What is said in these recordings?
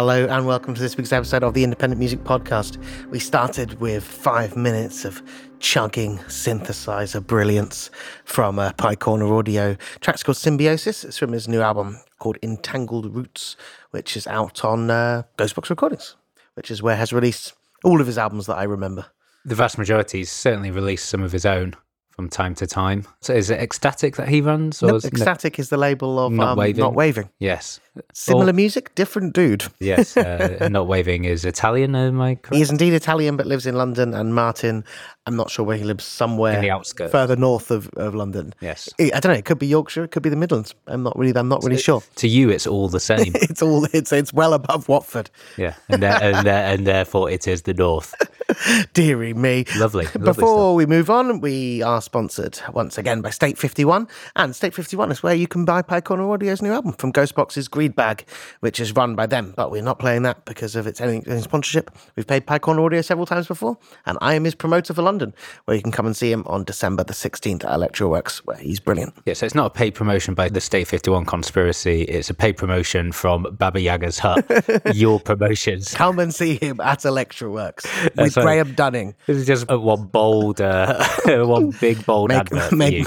Hello, and welcome to this week's episode of the Independent Music Podcast. We started with five minutes of chugging synthesizer brilliance from uh, Pye Corner Audio. Track's called Symbiosis. It's from his new album called Entangled Roots, which is out on uh, Ghostbox Recordings, which is where has released all of his albums that I remember. The vast majority, he's certainly released some of his own from time to time. So is it Ecstatic that he runs? Or No, is Ecstatic is the label of Not um, Waving. Not Waving. Yes. Similar Or- music, different dude. yes. Uh, Not Waving is Italian, am I correct? He is indeed Italian, but lives in London. And Martin, I'm not sure where he lives, somewhere In the outskirts. further north of, of London. Yes. I don't know. It could be Yorkshire. It could be the Midlands. I'm not really. I'm not really sure. To you, it's all the same. It's all. It's it's well above Watford. yeah. And, there, and, there, and therefore, it is the North. Deary me. Lovely. lovely Before we move on, we are sponsored once again by State 51. And State 51 is where you can buy Pye Corner Audio's new album from Ghostbox's Greed Bag, which is run by them. But we're not playing that because of its any, sponsorship. We've paid Pye Corner Audio several times before, and I am his promoter for London, where you can come and see him on December the 16th at Electrowerkz, where he's brilliant. Yeah, so it's not a paid promotion by the State 51 conspiracy. It's a paid promotion from Baba Yaga's hut. Your promotions. Come and see him at Electrowerkz with. Graham Dunning. This is just one bold, uh, one big bold advert for Make-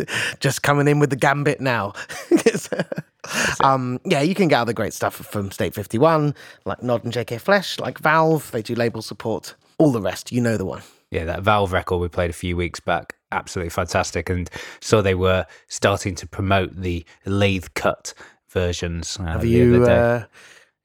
just coming in with the gambit now. um, yeah, you can get other great stuff from State 51, like Nod and JK Flesh, like Valve. They do label support. All the rest, you know the one. Yeah, that Valve record we played a few weeks back, absolutely fantastic. And so they were starting to promote the lathe cut versions. Uh, Have you? Uh,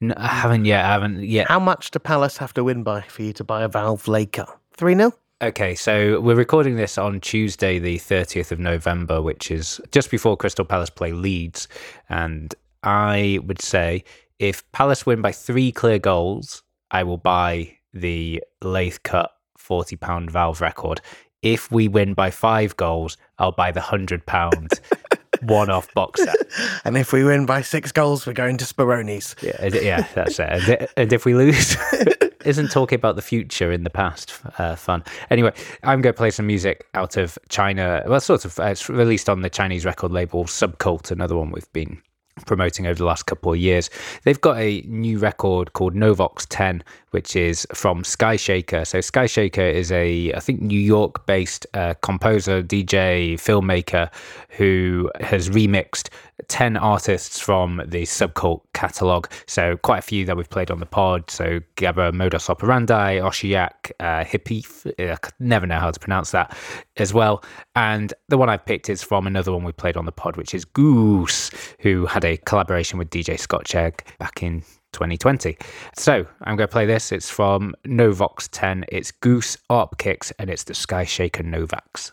No, I haven't yet. I haven't yet. how much do Palace have to win by for you to buy a Valve Laker? 3 0? Okay, so we're recording this on Tuesday, the 30th of November, which is just before Crystal Palace play Leeds. And I would say if Palace win by three clear goals, I will buy the lathe cut £40 valve record. If we win by five goals, I'll buy the £100 one off box set. And if we win by six goals, we're going to Speroni's. Yeah, yeah, that's it. And if we lose, isn't talking about the future in the past uh, fun? Anyway, I'm going to play some music out of China. Well, sort of. Uh, it's released on the Chinese record label Subcult, another one we've been promoting over the last couple of years. They've got a new record called Novox 10, which is from Sky Shaker. So Sky Shaker is a, I think, New York-based uh, composer, DJ, filmmaker who has remixed 10 artists from the Subcult catalogue. So quite a few that we've played on the pod. So Gabber Modus Operandi, Osheyack, uh, Hippie, I could never know how to pronounce that as well. And the one I've picked is from another one we played on the pod, which is Gooooose, who had a collaboration with DJ Scotch Egg back in 2020. So I'm going to play this. It's from Novox 10. It's Gooooose Arp Kicks and it's the Sky Shaker Novax.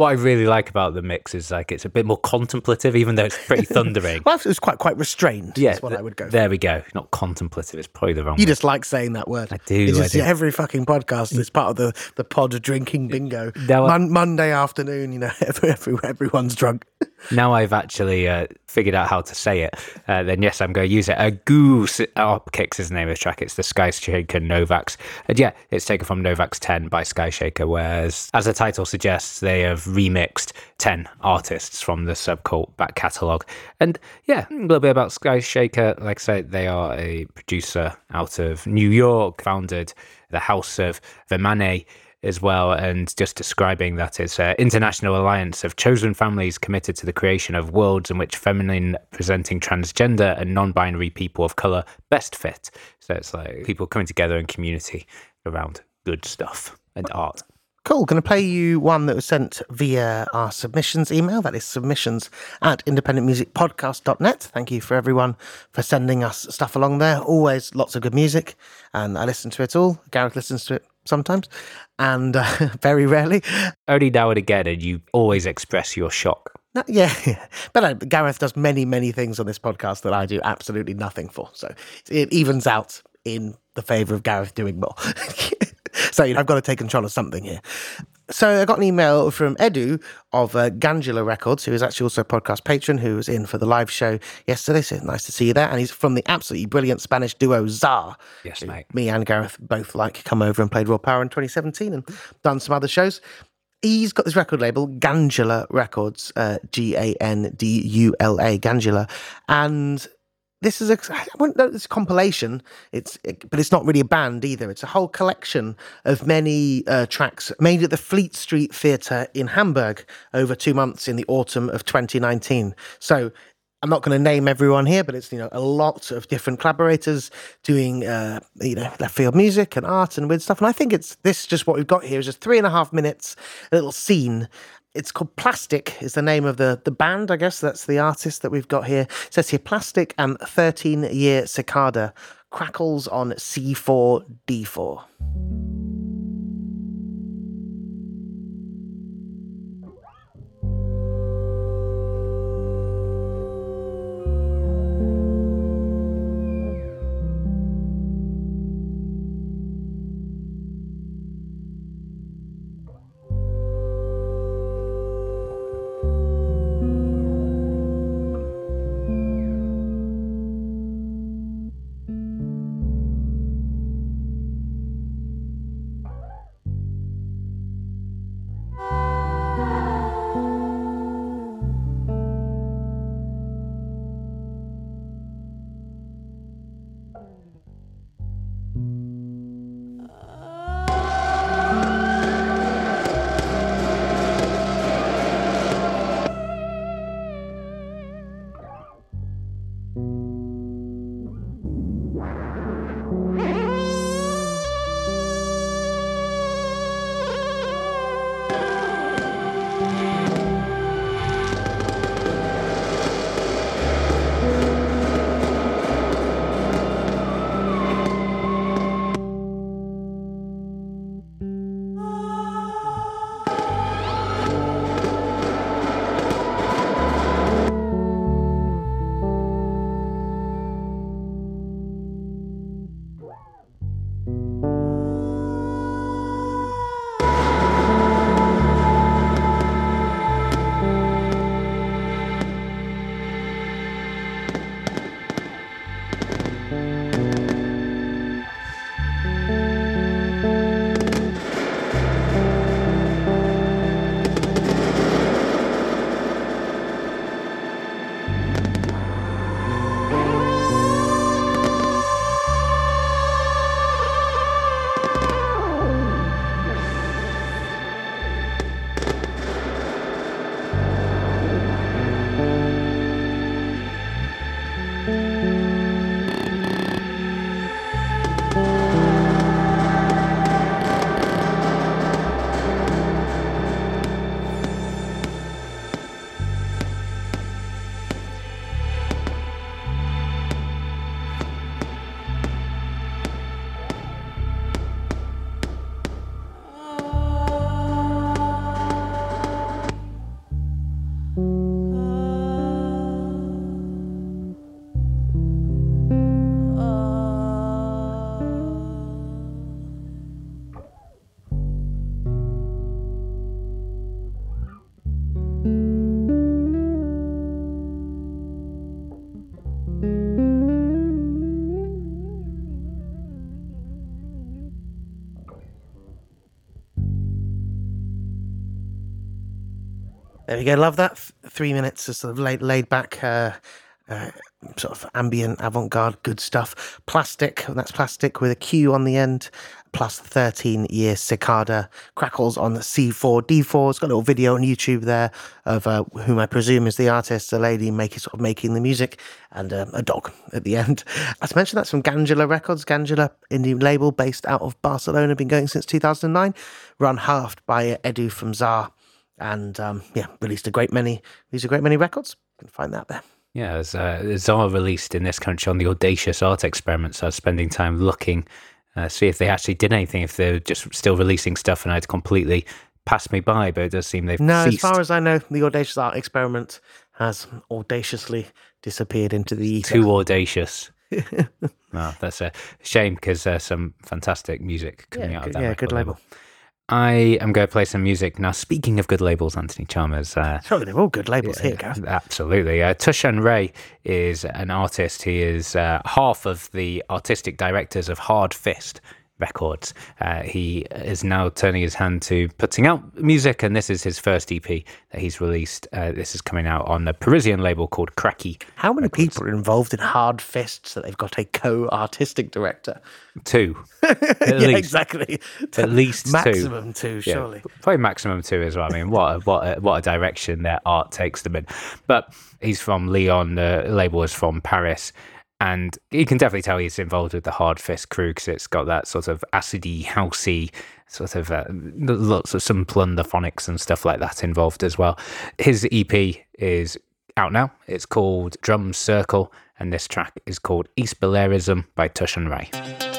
What I really like about the mix is like it's a bit more contemplative, even though it's pretty thundering. Well, it was quite quite restrained. yeah, that's what th- I would go. For. There we go. Not contemplative. It's probably the wrong. You word. just like saying that word. I do, It's I do. Every fucking podcast is part of the, the pod drinking bingo. Mon- Monday afternoon, you know, every, every, everyone's drunk. now I've actually uh, figured out how to say it, uh, then yes, I'm going to use it. A Goose Opkicks is the name of the track. It's the Sky Shaker Novax. And yeah, it's taken from Novax 10 by Sky Shaker, whereas, as the title suggests, they have remixed 10 artists from the subcult back catalogue. And yeah, a little bit about Sky Shaker. Like I say, they are a producer out of New York, founded the House of Vermane as well, and just describing that it's an international alliance of chosen families committed to the creation of worlds in which feminine presenting transgender and non binary people of color best fit. So it's like people coming together in community around good stuff and art. Cool. Going to play you one that was sent via our submissions email. That is submissions at independentmusicpodcast.net. Thank you for everyone for sending us stuff along there. Always lots of good music, and I listen to it all. Gareth listens to it sometimes, and uh, very rarely. Only now and again, and you always express your shock. No, yeah, but uh, Gareth does many, many things on this podcast that I do absolutely nothing for. So it evens out in the favour of Gareth doing more. so you know, I've got to take control of something here. So I got an email from Edu of uh, Gandula Records, who is actually also a podcast patron, who was in for the live show yesterday. So nice to see you there. And he's from the absolutely brilliant Spanish duo Zar. Yes, mate. Me and Gareth both like come over and played Raw Power in 2017 and done some other shows. He's got this record label, Gandula Records, uh, G A N D U L A, Gandula, and this is a I wouldn't know this compilation. It's it, but it's not really a band either. It's a whole collection of many uh, tracks made at the Fleet Street Theatre in Hamburg over two months in the autumn of 2019. So. I'm not going to name everyone here, but it's you know a lot of different collaborators doing uh, you know left field music and art and weird stuff. And I think it's this just what we've got here is just three and a half minutes, a little scene. It's called Plastic is the name of the the band. I guess that's the artist that we've got here. It says here Plastic and 13 year cicada crackles on C4D4. There we go. Love that. Three minutes of sort of laid, laid back, uh, uh, sort of ambient, avant garde, good stuff. Plastic, that's plastic with a Q on the end, plus 13 year cicada. Crackles on the C4, D4. It's got a little video on YouTube there of uh, whom I presume is the artist, a lady making sort of making the music, and um, a dog at the end. As mentioned, that's from Gandula Records. Gandula, indie label based out of Barcelona, been going since 2009, run halved by Edu from Czar and um, yeah, released a great many. These are great many records. You can find that there. Yeah, as uh, all released in this country on the Audacious Art Experiment. So I was spending time looking, uh, see if they actually did anything, if they're just still releasing stuff, and I'd completely passed me by. But it does seem they've No, ceased. as far as I know, the Audacious Art Experiment has audaciously disappeared into the ether. too audacious. no, that's a shame because there's some fantastic music coming yeah, out of that yeah, good label. I am going to play some music now. Speaking of good labels, Anthony Chalmers. Uh, Surely they're all good labels here, Gav. Absolutely. Uh, Tushan Ray is an artist. He is uh, half of the artistic directors of Hard Fist Records. Uh, he is now turning his hand to putting out music, and this is his first EP that he's released. Uh, this is coming out on a Parisian label called Cracky. How many people are involved in Hard Fists that they've got a co-artistic director? Two. Yeah, least. exactly. At least two. maximum two, Yeah, surely. probably maximum two as well. I mean, what a, what a, what a direction their art takes them in. But he's from Lyon. The label is from Paris, and you can definitely tell he's involved with the Hard Fist crew because it's got that sort of acidy, housey sort of uh, lots of some plunderphonics and stuff like that involved as well. His EP is out now. It's called Drum Circle, and this track is called East Balearism by Tushan Ray.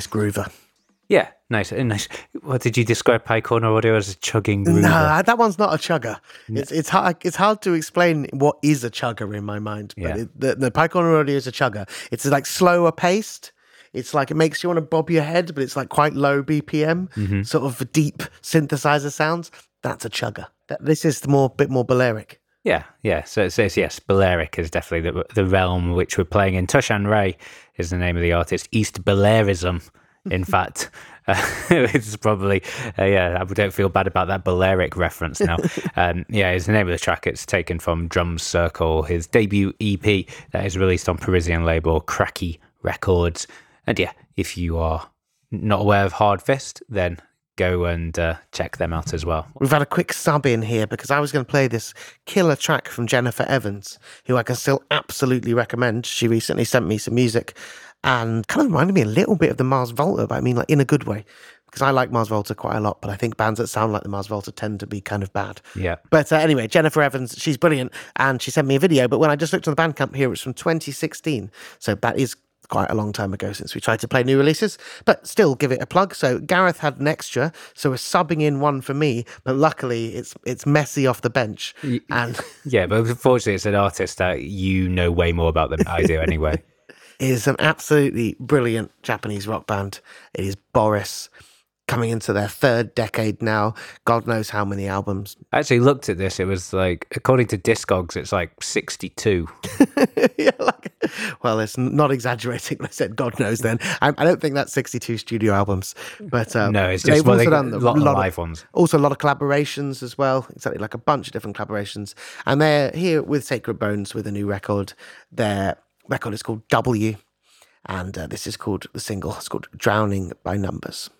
Nice groover. Yeah, nice, nice. What did you describe Pye Corner Audio as a chugging groover? No, that one's not a chugger. It's it's hard it's hard to explain what is a chugger in my mind. But Yeah. it, the, the Pye Corner Audio is a chugger. It's like slower paced. It's like it makes you want to bob your head, but it's like quite low BPM, Mm-hmm. sort of deep synthesizer sounds. That's a chugger. That, this is the more bit more Balearic. Yeah, yeah. So it says yes, Balearic is definitely the the realm which we're playing in. Tushan Ray is the name of the artist. East Balearism, in fact. Uh, it's probably uh, yeah. I don't feel bad about that Balearic reference now. um, yeah, it's the name of the track. It's taken from Drums Circle, his debut EP that is released on Parisian label Cracky Records. And yeah, if you are not aware of Hard Fist, then go and uh, check them out as well. We've had a quick sub in here because I was going to play this killer track from Jennifer Evans, who I can still absolutely recommend. She recently sent me some music and kind of reminded me a little bit of the Mars Volta, but I mean, like in a good way. Because I like Mars Volta quite a lot, but I think bands that sound like the Mars Volta tend to be kind of bad. Yeah. But uh, anyway, Jennifer Evans, she's brilliant, and she sent me a video. But when I just looked on the Bandcamp here, it's from 2016, so that is quite a long time ago since we tried to play new releases. But still, give it a plug. So Gareth had an extra, so we're subbing in one for me. But luckily, it's it's Messi off the bench, and Yeah, but unfortunately, it's an artist that you know way more about than I do anyway. it is an absolutely brilliant Japanese rock band. It is Boris. Coming into their third decade now, God knows how many albums. I actually looked at this. It was like, according to Discogs, it's like 62. yeah, like, well, it's not exaggerating when I said God knows. Then I, I don't think that's sixty-two studio albums, but um, No, it's just well, they also done a a lot of lot live ones. Also, a lot of collaborations as well. Exactly, like a bunch of different collaborations, and they're here with Sacred Bones with a new record. Their record is called W, and uh, this is called the single. It's called Drowning by Numbers.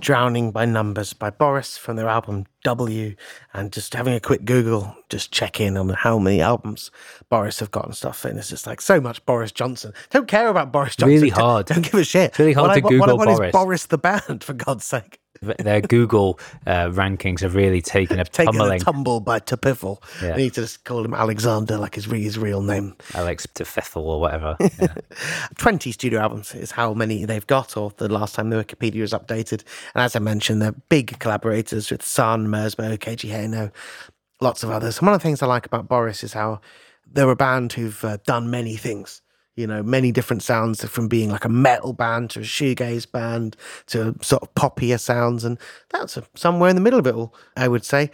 Drowning by Numbers by Boris from their album W. And just having a quick Google, just check in on how many albums Boris have got and stuff. And it's just like so much Boris Johnson. Don't care about Boris Johnson. Really Don't- hard. Don't give a shit. It's really hard What to I, what- what Google want is Boris. Boris the band, for God's sake. Their Google uh, rankings have really taken a Taking a tumble by Topiffle. Yeah. I need to just call him Alexander, like his, his real name. Alex Tefethel or whatever. Yeah. 20 studio albums is how many they've got, or the last time the Wikipedia was updated. And as I mentioned, they're big collaborators with Sunn, Merzbow, Keiji Haino, lots of others. And one of the things I like about Boris is how they're a band who've uh, done many things. You know, many different sounds from being like a metal band to a shoegaze band to sort of poppier sounds. And that's somewhere in the middle of it all, I would say.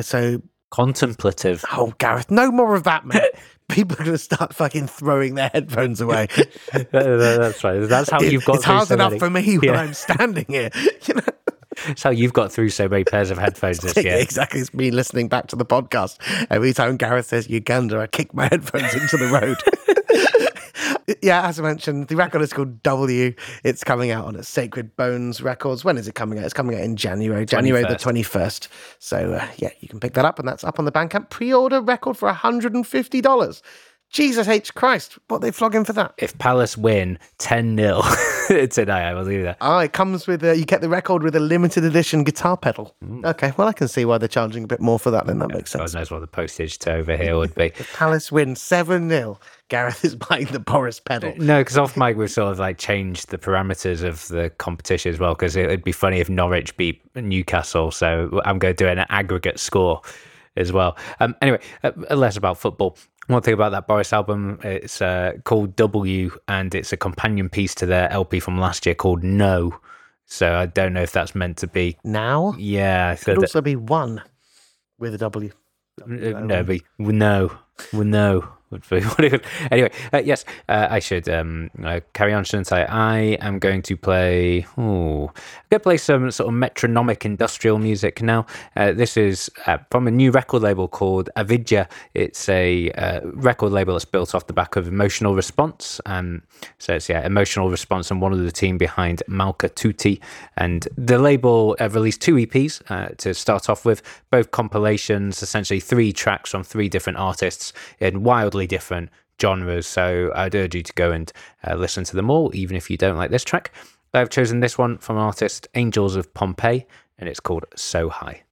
So Contemplative. Oh, Gareth, no more of that, mate. People are going to start fucking throwing their headphones away. That's right. That's how you've got it's through hard so enough many. for me when Yeah. I'm standing here. You know, That's how you've got through so many pairs of headphones this year. exactly. It's me listening back to the podcast. Every time Gareth says Uganda, I kick my headphones into the road. yeah, as I mentioned, the record is called W. It's coming out on a Sacred Bones Records. When is it coming out? It's coming out in January, January the 21st. So, uh, yeah, you can pick that up, and that's up on the Bandcamp pre order record for $150. Jesus H. Christ, what they flogging for that? If Palace win 10 0 tonight, I will do that. Oh, it comes with a, you get the record with a limited edition guitar pedal. Mm. Okay, well, I can see why they're charging a bit more for that. Then that makes God sense. knows what the postage to over here would be. Palace win seven 0 Gareth is buying the Boris pedal. No, because off mic we've sort of like changed the parameters of the competition as well. Because it would be funny if Norwich beat Newcastle, so I'm going to do an aggregate score as well. Um, anyway, uh, less about football. One thing about that Boris album, it's uh, called W, and it's a companion piece to their LP from last year called No. So I don't know if that's meant to be. Now Yeah, it could thought that, also be one with a W. uh, no, but no, well, no. Would be what it would- Anyway, uh, yes, uh, I should um, uh, carry on, shouldn't I? I am going to play. Oh, I'm going to play some sort of metronomic industrial music now. Uh, this is uh, from a new record label called Avidya. It's a uh, record label that's built off the back of Emotional Response. Um, so it's yeah, Emotional Response, and one of the team behind Malka Tuti. And the label released two EPs to start off with, both compilations, essentially three tracks from three different artists in wildly different genres. So I'd urge you to go and uh, listen to them all, even if you don't like this track. I've chosen this one from artist Angels of Pompeii, and it's called So High.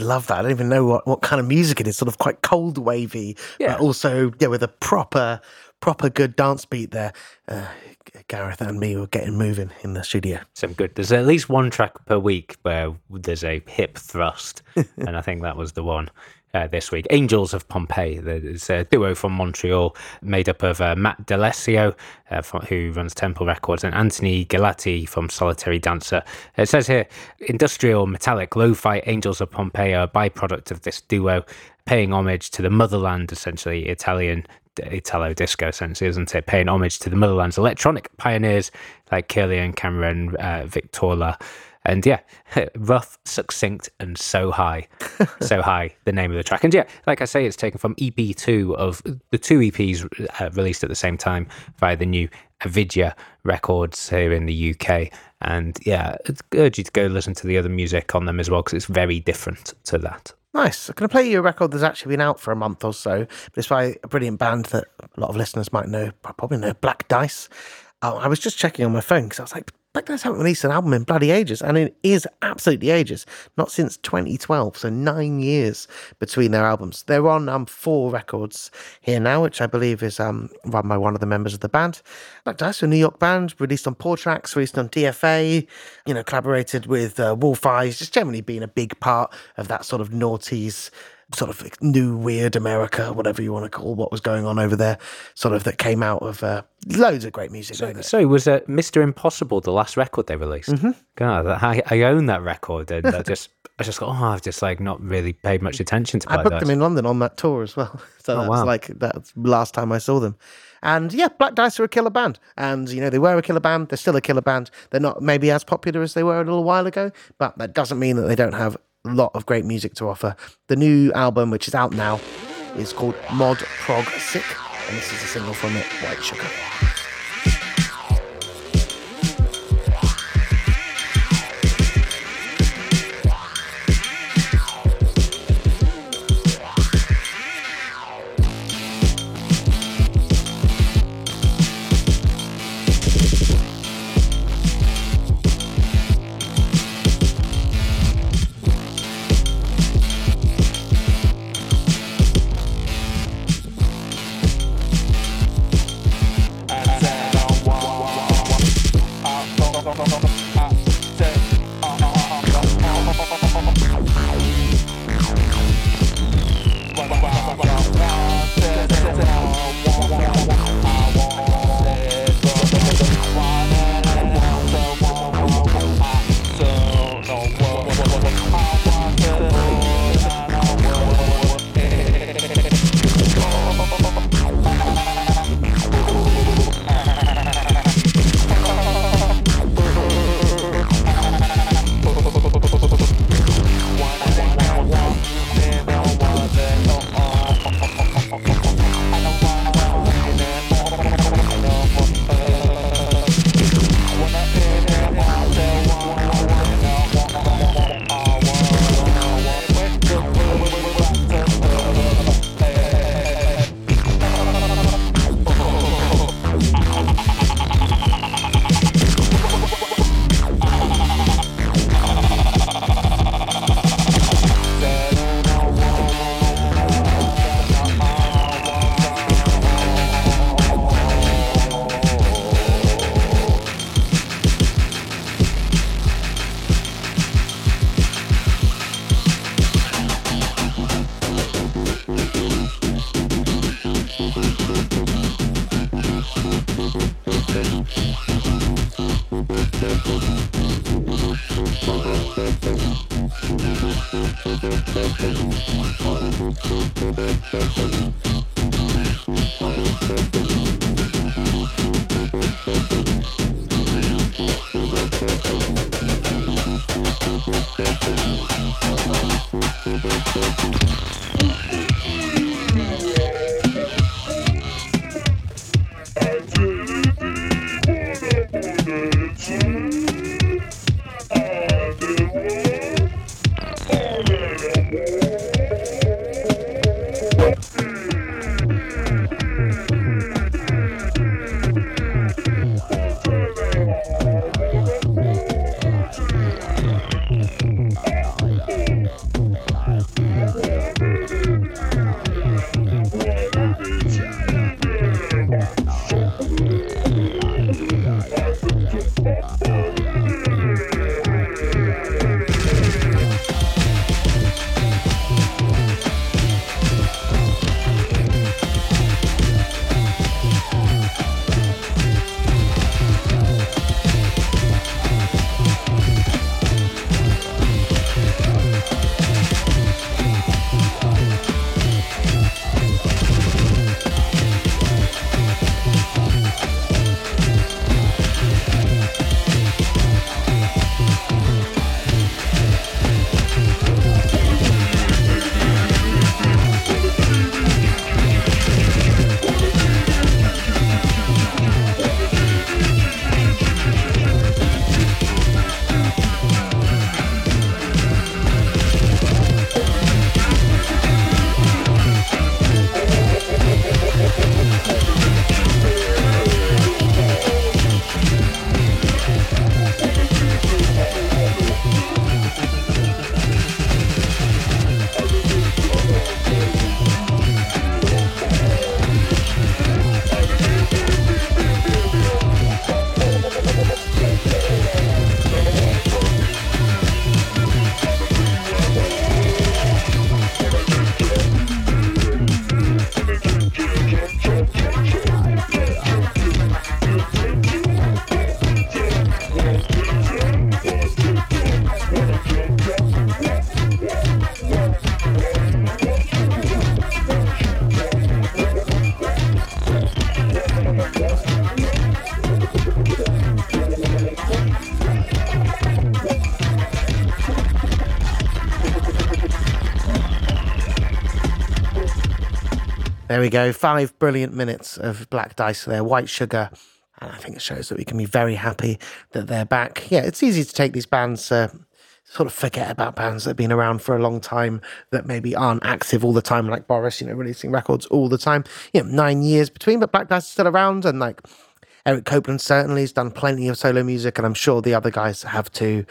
Absolutely love that. I don't even know what, what kind of music it is. Sort of quite cold wavy, Yeah. but also yeah, with a proper proper good dance beat there. Uh, Gareth and me were getting moving in the studio. Some good. There's at least one track per week where there's a hip thrust, and I think that was the one. Uh, this week, Angels of Pompeii. It's a duo from Montreal made up of uh, Matt D'Alessio, uh, from, who runs Temple Records, and Anthony Galati from Solitary Dancer. It says here industrial, metallic, lo fi Angels of Pompeii are a byproduct of this duo, paying homage to the motherland, essentially Italian Italo disco, essentially, isn't it? Paying homage to the motherland's electronic pioneers like Killian, Cameron, uh, Victoria. And yeah, rough, succinct, and so high. so high, the name of the track. And yeah, like I say, it's taken from EP2 of the two EPs uh, released at the same time via the new Avidia records here in the UK. And yeah, I urge you to go listen to the other music on them as well because it's very different to that. Nice. Can I'm play you a record that's actually been out for a month or so, but it's by a brilliant band that a lot of listeners might know, probably know, Black Dice. Oh, I was just checking on my phone because I was like, Black Dice haven't released an album in bloody ages, and it is absolutely ages. Not since 2012, so nine years between their albums. They're on um, four records here now, which I believe is um, run by one of the members of the band. Black Dice, a New York band, released on Paw Tracks, released on DFA, you know, collaborated with uh, Wolf Eyes, just generally being a big part of that sort of noughties sort of new weird America, whatever you want to call what was going on over there, sort of that came out of uh, loads of great music. So, so was uh, Mr. Impossible the last record they released? Mm-hmm. God, I, I own that record, and I just, I just, oh, I've just like not really paid much attention to. I booked Dice. them in London on that tour as well. So that's wow. like that's last time I saw them. And yeah, Black Dice are a killer band. And you know, they were a killer band, they're still a killer band. They're not maybe as popular as they were a little while ago, but that doesn't mean that they don't have lot of great music to offer. The new album, which is out now, is called Mod Prog Sic, and this is a single from it, White Sugar. There we go. Five brilliant minutes of Black Dice there, White Sugar. And I think it shows that we can be very happy that they're back. Yeah, it's easy to take these bands, uh, sort of forget about bands that have been around for a long time that maybe aren't active all the time, like Boris, you know, releasing records all the time. You know, nine years between, but Black Dice is still around. And like Eric Copeland certainly has done plenty of solo music, and I'm sure the other guys have too.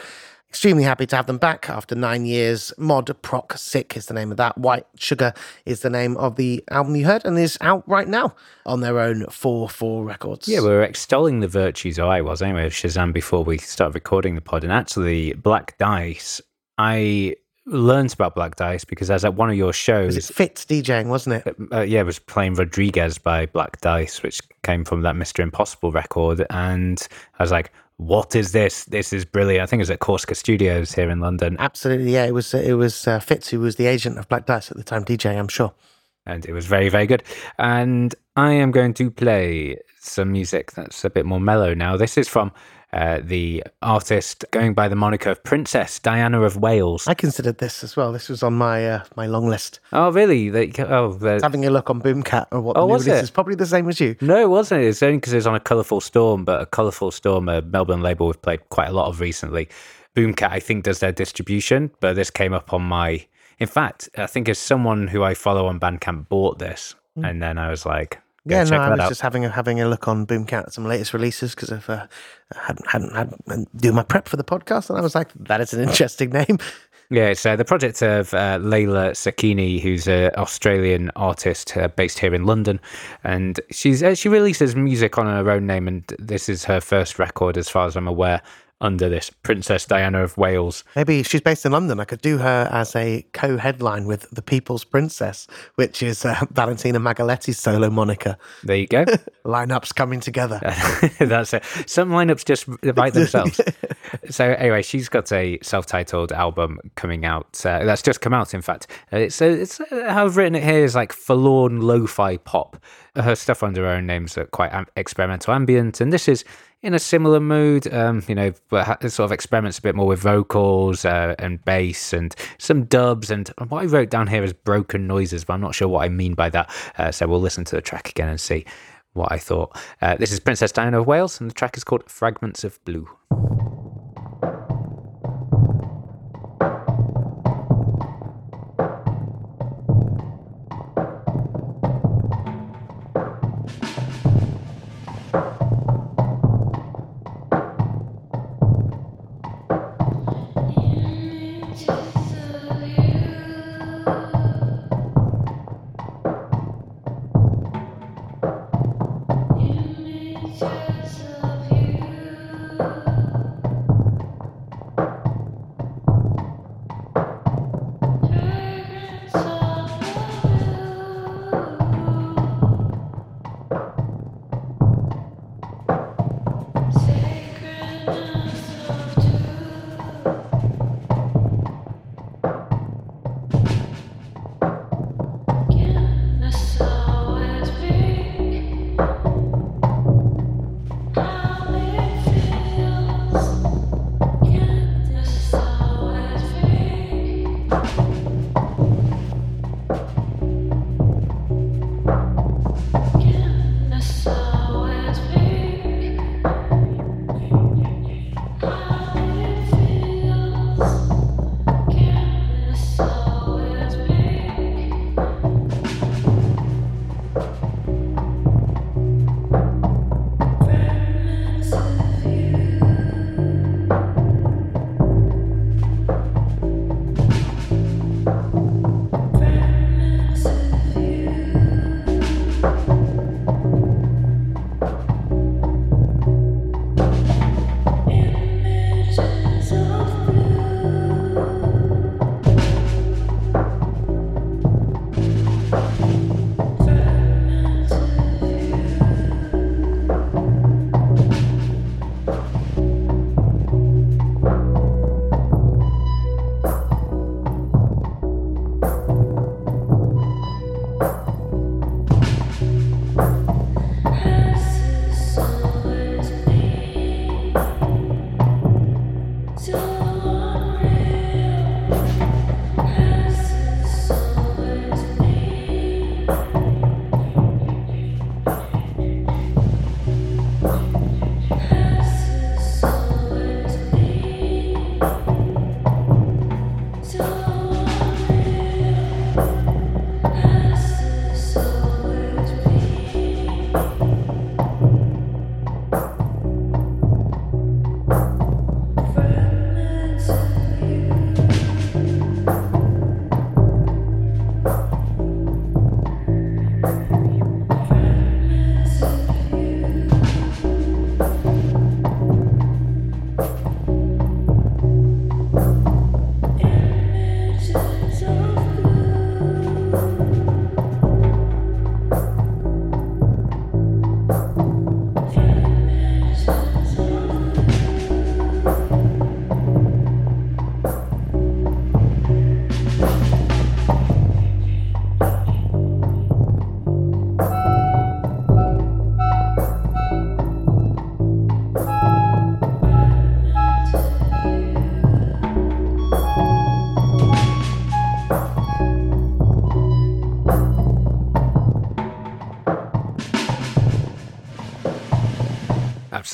Extremely happy to have them back after nine years. Mod Prog Sic is the name of that. White Sugar is the name of the album you heard and is out right now on their own 4 4 records. Yeah, we were extolling the virtues, or I was anyway, of Shazam before we started recording the pod. And actually, Black Dice, I learned about Black Dice because I was at one of your shows. Was it Fitz DJing, wasn't it? Uh, yeah, it was playing Rodriguez by Black Dice, which came from that Mr. Impossible record. And I was like, what is this? This is brilliant. I think it was at Corsica Studios here in London. Absolutely, yeah. It was it was uh, Fitz who was the agent of Black Dice at the time, DJ. I'm sure, and it was very very good. And I am going to play some music that's a bit more mellow now. This is from uh, the artist going by the moniker of Princess Diana of Wales. I considered this as well. This was on my uh, my long list. Oh, really? They, oh, having a look on Boomkat or what? Oh, was it? Is probably the same as you. No, it wasn't. It's only because it was on a Colourful Storm, but a Colourful Storm, a Melbourne label we've played quite a lot of recently. Boomkat, I think, does their distribution, but this came up on my. In fact, I think as someone who I follow on Bandcamp bought this, mm. and then I was like, yeah, no, I was out. just having a, having a look on Boomkat at some latest releases because I've uh, hadn't hadn't had do my prep for the podcast, and I was like, that is an interesting name. Yeah, it's uh, the project of uh, Layla Sakini, who's an Australian artist uh, based here in London, and she's uh, she releases music on her own name, and this is her first record, as far as I'm aware under this Princess Diana of Wales. Maybe she's based in London. I could do her as a co headline with The People's Princess, which is uh, Valentina Magaletti's solo moniker. There you go. lineups coming together. That's it. Some lineups just write themselves. so, anyway, she's got a self titled album coming out. Uh, that's just come out, in fact. Uh, it's, it's uh, how I've written it here is like forlorn lo fi pop. Her stuff under her own names are quite experimental ambient, and this is in a similar mood. Um, you know, but sort of experiments a bit more with vocals uh, and bass and some dubs. And what I wrote down here is broken noises, but I'm not sure what I mean by that. Uh, so we'll listen to the track again and see what I thought. Uh, this is Princess Diana of Wales, and the track is called Fragments of Blue.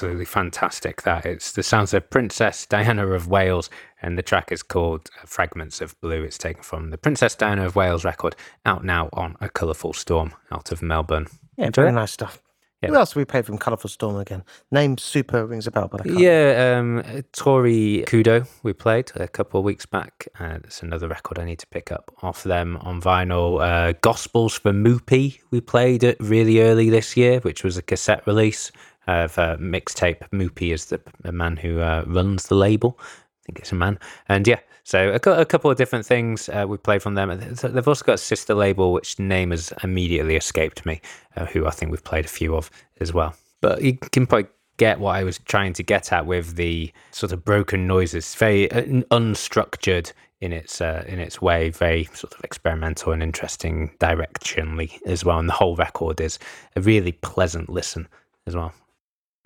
Absolutely fantastic. That it's the sounds of Princess Diana of Wales, and the track is called Fragments of Blue. It's taken from the Princess Diana of Wales record, out now on A Colourful Storm out of Melbourne. Yeah, Enjoy very it? nice stuff. Yeah. Who else have we played from Colourful Storm again? Name super rings a bell, but. Yeah, um, Tori Kudo, we played a couple of weeks back. Uh, it's another record I need to pick up off them on vinyl. Uh, Gospels for Moopy, we played it really early this year, which was a cassette release of a mixtape. Moopy is the, the man who uh, runs the label. I think it's a man. And yeah, so a, a couple of different things uh, we played from them. They've also got a sister label, which name has immediately escaped me, uh, who I think we've played a few of as well. But you can probably get what I was trying to get at with the sort of broken noises, very uh, unstructured in its uh, in its way, very sort of experimental and interesting directionally as well. And the whole record is a really pleasant listen as well.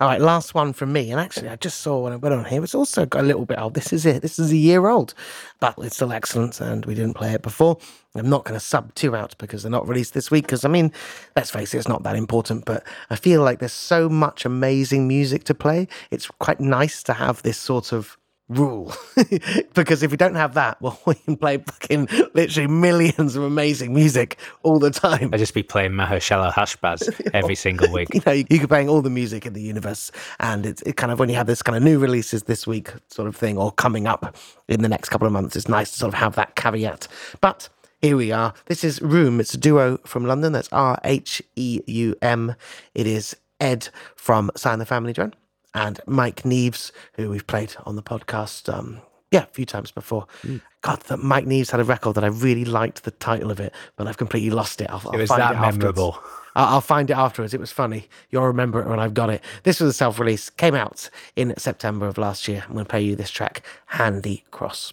All right, last one from me. And actually, I just saw when I went on here, it's also got a little bit old. This is it. This is a year old, but it's still excellent. And we didn't play it before. I'm not going to sub two out because they're not released this week. Because, I mean, let's face it, it's not that important. But I feel like there's so much amazing music to play. It's quite nice to have this sort of rule because if we don't have that well we can play fucking literally millions of amazing music all the time I'd just be playing Mahershala Hashbaz every single week. you know, you could playing all the music in the universe, and it's it kind of when you have this kind of new releases this week sort of thing, or coming up in the next couple of months, it's nice to sort of have that caveat. But here we are. This is Rheum. It's a duo from London. That's R H E U M. It is Ed from Sly and the Family Drone and Mike Neves, who we've played on the podcast. Um, yeah, a few times before. God, that Mike Neves had a record that I really liked the title of it, but I've completely lost it. I'll, I'll It was find that it afterwards. memorable. I'll I'll find it afterwards. It was funny. You'll remember it when I've got it. This was a self release, came out in September of last year. I'm going to play you this track, Handy Cross.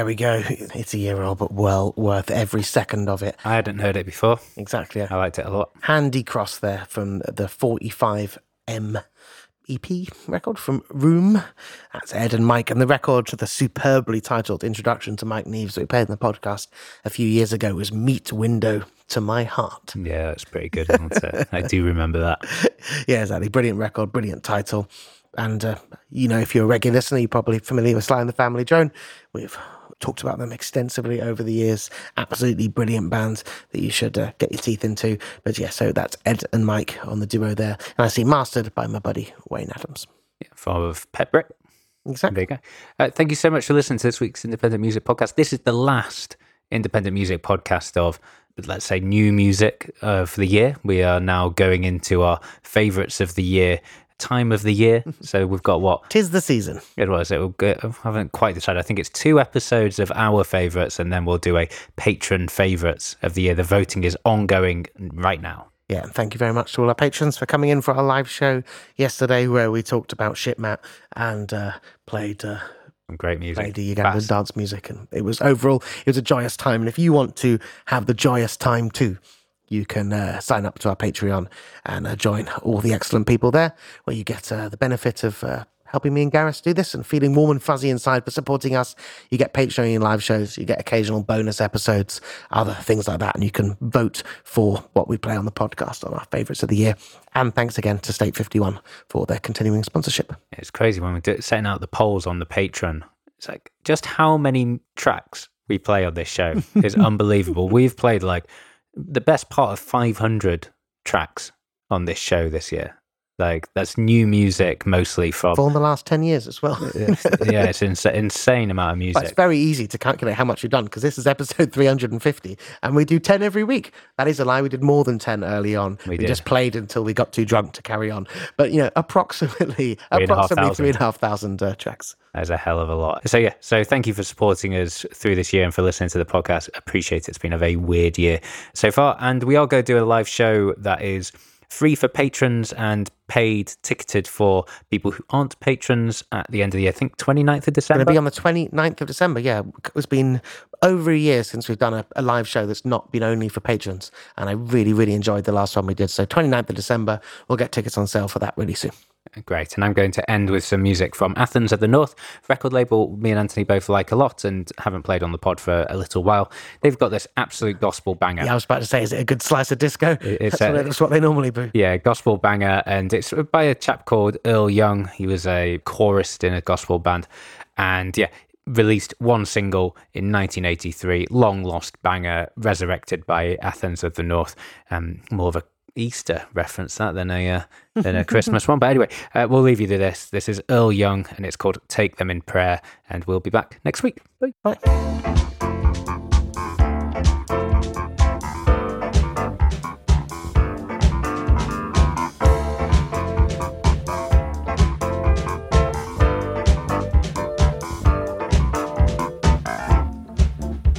we go. It's a year old, but well worth every second of it. I hadn't heard it before. Exactly. I liked it a lot. Handy cross there from the 45M EP record from Rheum. That's Ed and Mike. And the record to the superbly titled Introduction to Mike Neves that we played in the podcast a few years ago was Meet Window to My Heart. Yeah, that's pretty good. I do remember that. Yeah, exactly. Brilliant record, brilliant title. And, uh, you know, if you're a regular listener, you're probably familiar with Sly and the Family Drone. We've talked about them extensively over the years. Absolutely brilliant bands that you should uh, get your teeth into. But yeah, so that's Ed and Mike on the duo there. And I see mastered by my buddy Wayne Adams. Yeah, of Pet Brick. Exactly. There you go. Uh, thank you so much for listening to this week's Independent Music Podcast. This is the last independent music podcast of let's say new music uh, for the year. We are now going into our favorites of the year time of the year. So we've got what? Tis the season. It was. It will I haven't quite decided. I think it's two episodes of our favourites, and then we'll do a patron favourites of the year. The voting is ongoing right now. Yeah, and thank you very much to all our patrons for coming in for our live show yesterday, where we talked about Shipmat and uh, played. Uh, great music. Played the Ugandan dance music, and it was overall it was a joyous time. And if you want to have the joyous time too, you can uh, sign up to our Patreon and uh, join all the excellent people there, where you get uh, the benefit of uh, helping me and Gareth do this and feeling warm and fuzzy inside for supporting us. You get Patreon live shows, you get occasional bonus episodes, other things like that, and you can vote for what we play on the podcast on our favourites of the year. And thanks again to State 51 for their continuing sponsorship. It's crazy when we're setting out the polls on the Patreon. It's like just how many tracks we play on this show is unbelievable. We've played like the best part of 500 tracks on this show this year. Like that's new music mostly from for the last ten years as well. yeah, it's an insane amount of music. But it's very easy to calculate how much you've done because this is episode 350, and we do ten every week. That is a lie. We did more than ten early on. We, we just played until we got too drunk to carry on. But you know, approximately three approximately three and a half thousand uh, tracks. That's a hell of a lot. So yeah, so thank you for supporting us through this year and for listening to the podcast. Appreciate it. It's been a very weird year so far, and we are going to do a live show that is free for patrons and paid ticketed for people who aren't patrons at the end of the year. I think 29th of December. Going to be on the 29th of December. Yeah, it's been over a year since we've done a, a, live show that's not been only for patrons, and I really, really enjoyed the last one we did. So 29th of December, we'll get tickets on sale for that really soon. Great. And I'm going to end with some music from Athens of the North, record label me and Anthony both like a lot and haven't played on the pod for a little while. They've got this absolute gospel banger. Yeah, I was about to say, is it a good slice of disco? It's that's, a, what, that's what they normally do. Yeah, gospel banger. And it's by a chap called Earl Young. He was a chorist in a gospel band. And yeah, released one single in 1983, long lost banger, resurrected by Athens of the North. Um, more of a Easter reference that than a uh, than a Christmas one. But anyway, uh, we'll leave you to this. This is Earl Young, and it's called "Take Them in Prayer," and we'll be back next week. Bye. Bye.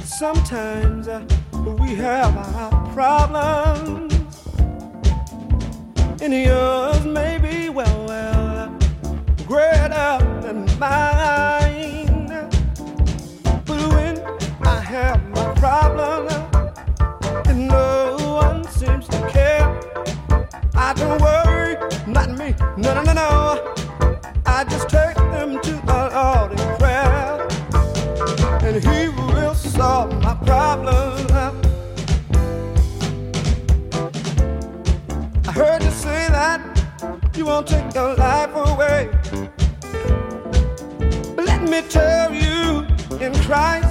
Sometimes uh, we have our problems and yours may be well, well greater than mine. But when I have my problem your life away. But let me tell you, in Christ,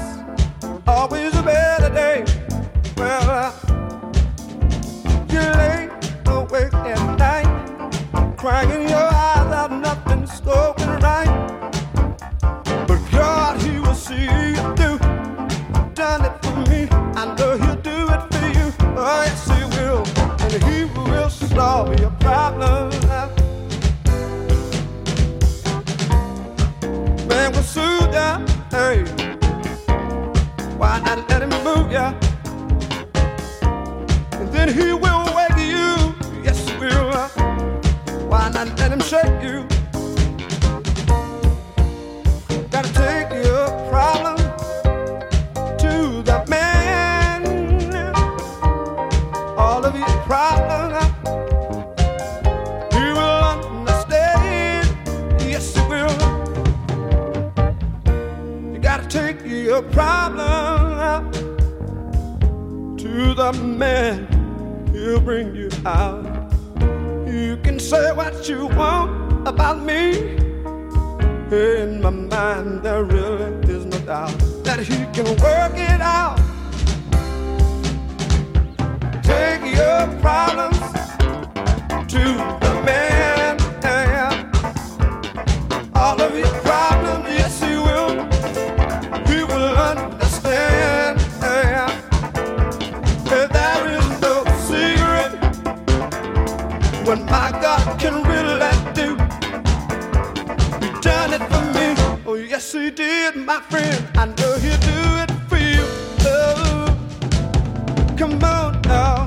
you out. You can say what you want about me. In my mind, there really is no doubt that he can work it out. Take your problems to the man. Can really do. He done it for me. Oh, yes, he did, my friend. I know he'll do it for you. Oh, come on now.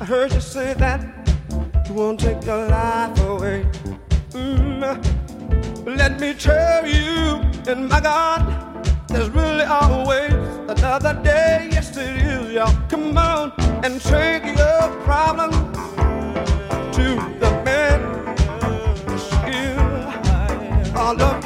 I heard you say that you won't take your life away. Mm, let me tell you, and my God, there's really always another day. Yes, it is, y'all. Come on and take your problem to the man. All of